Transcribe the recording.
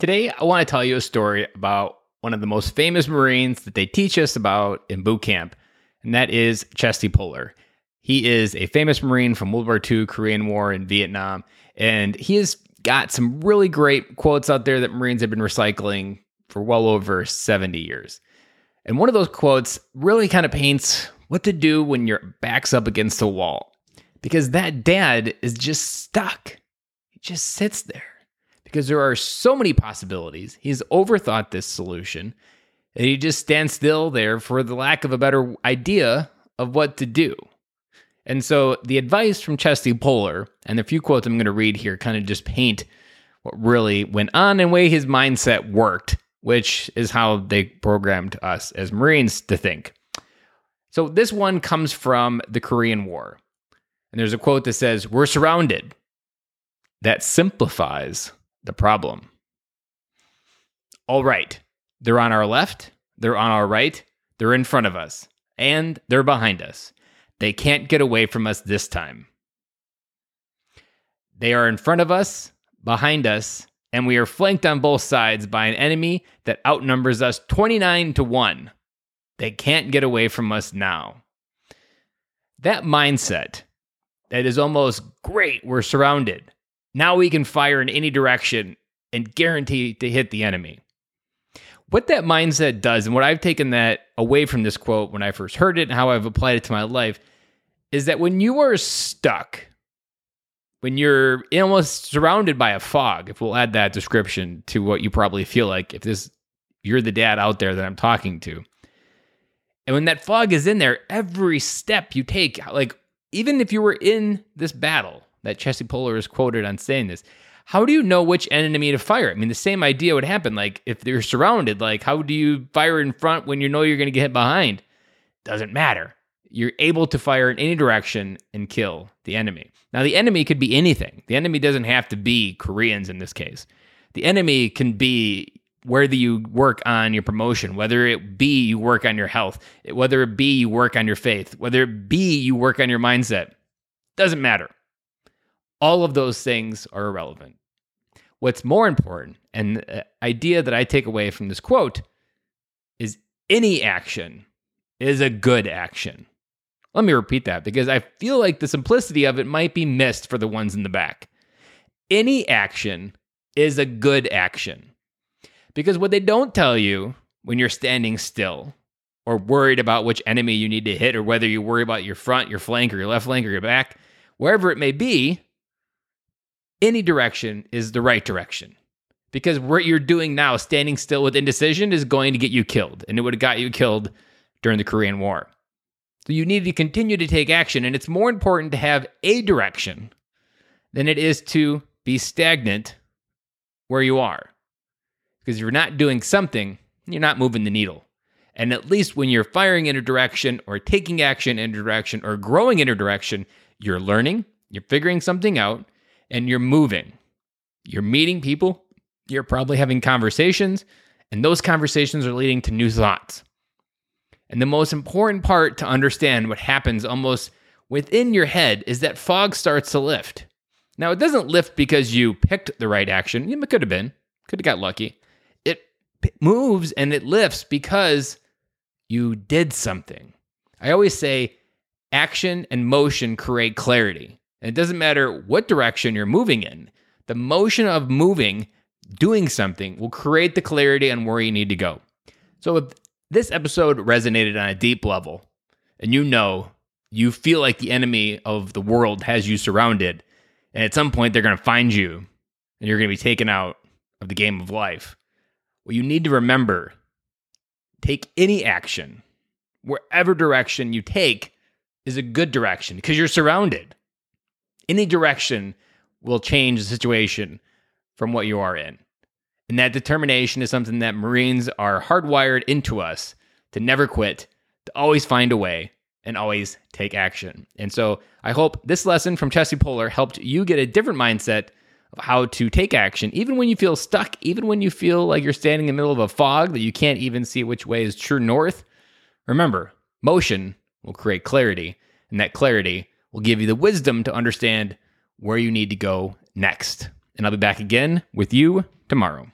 Today, I want to tell you a story about one of the most famous Marines that they teach us about in boot camp, and that is Chesty Puller. He is a famous Marine from World War II, Korean War, and Vietnam, and he has got some really great quotes out there that Marines have been recycling for well over 70 years. And one of those quotes really kind of paints what to do when your back's up against a wall. Because that dad is just stuck. He just sits there. Because there are so many possibilities. He's overthought this solution. And he just stands still there for the lack of a better idea of what to do. And so the advice from Chesty Puller and the few quotes I'm going to read here kind of just paint what really went on and way his mindset worked, which is how they programmed us as Marines to think. So this one comes from the Korean War. And there's a quote that says, We're surrounded. That simplifies the problem. All right. They're on our left, they're on our right, they're in front of us, and they're behind us. They can't get away from us this time. They are in front of us, behind us, and we are flanked on both sides by an enemy that outnumbers us 29 to 1. They can't get away from us now. That mindset that is almost great, we're surrounded. Now we can fire in any direction and guarantee to hit the enemy. What that mindset does, and what I've taken that away from this quote when I first heard it and how I've applied it to my life, is that when you are stuck, when you're almost surrounded by a fog, if we'll add that description to what you probably feel like, if this you're the dad out there that I'm talking to, and when that fog is in there, every step you take, like even if you were in this battle, that Chesty Puller is quoted on saying this, how do you know which enemy to fire? I mean, the same idea would happen. Like if they're surrounded, like how do you fire in front when you know you're going to get hit behind? Doesn't matter. You're able to fire in any direction and kill the enemy. Now, the enemy could be anything. The enemy doesn't have to be Koreans in this case. The enemy can be whether you work on your promotion, whether it be you work on your health, whether it be you work on your faith, whether it be you work on your mindset, doesn't matter. All of those things are irrelevant. What's more important, and the uh, idea that I take away from this quote, is any action is a good action. Let me repeat that because I feel like the simplicity of it might be missed for the ones in the back. Any action is a good action. Because what they don't tell you when you're standing still or worried about which enemy you need to hit or whether you worry about your front, your flank, or your left flank, or your back, wherever it may be, any direction is the right direction. Because what you're doing now, standing still with indecision, is going to get you killed. And it would have got you killed during the Korean War. So you need to continue to take action. And it's more important to have a direction than it is to be stagnant where you are. Because if you're not doing something, you're not moving the needle. And at least when you're firing in a direction or taking action in a direction or growing in a direction, you're learning, you're figuring something out, and you're moving. You're meeting people, you're probably having conversations, and those conversations are leading to new thoughts. And the most important part to understand what happens almost within your head is that fog starts to lift. Now, it doesn't lift because you picked the right action. It could have been, could have got lucky It moves and it lifts because you did something. I always say action and motion create clarity. And it doesn't matter what direction you're moving in, the motion of moving, doing something will create the clarity on where you need to go. So if this episode resonated on a deep level, and you know you feel like the enemy of the world has you surrounded, and at some point they're going to find you and you're going to be taken out of the game of life what you need to remember take any action, wherever direction you take is a good direction because you're surrounded. Any direction will change the situation from what you are in. And that determination is something that Marines are hardwired into us to never quit, to always find a way, and always take action. And so I hope this lesson from Chesty Puller helped you get a different mindset of how to take action, even when you feel stuck, even when you feel like you're standing in the middle of a fog that you can't even see which way is true north. Remember, motion will create clarity, and that clarity will give you the wisdom to understand where you need to go next. And I'll be back again with you tomorrow.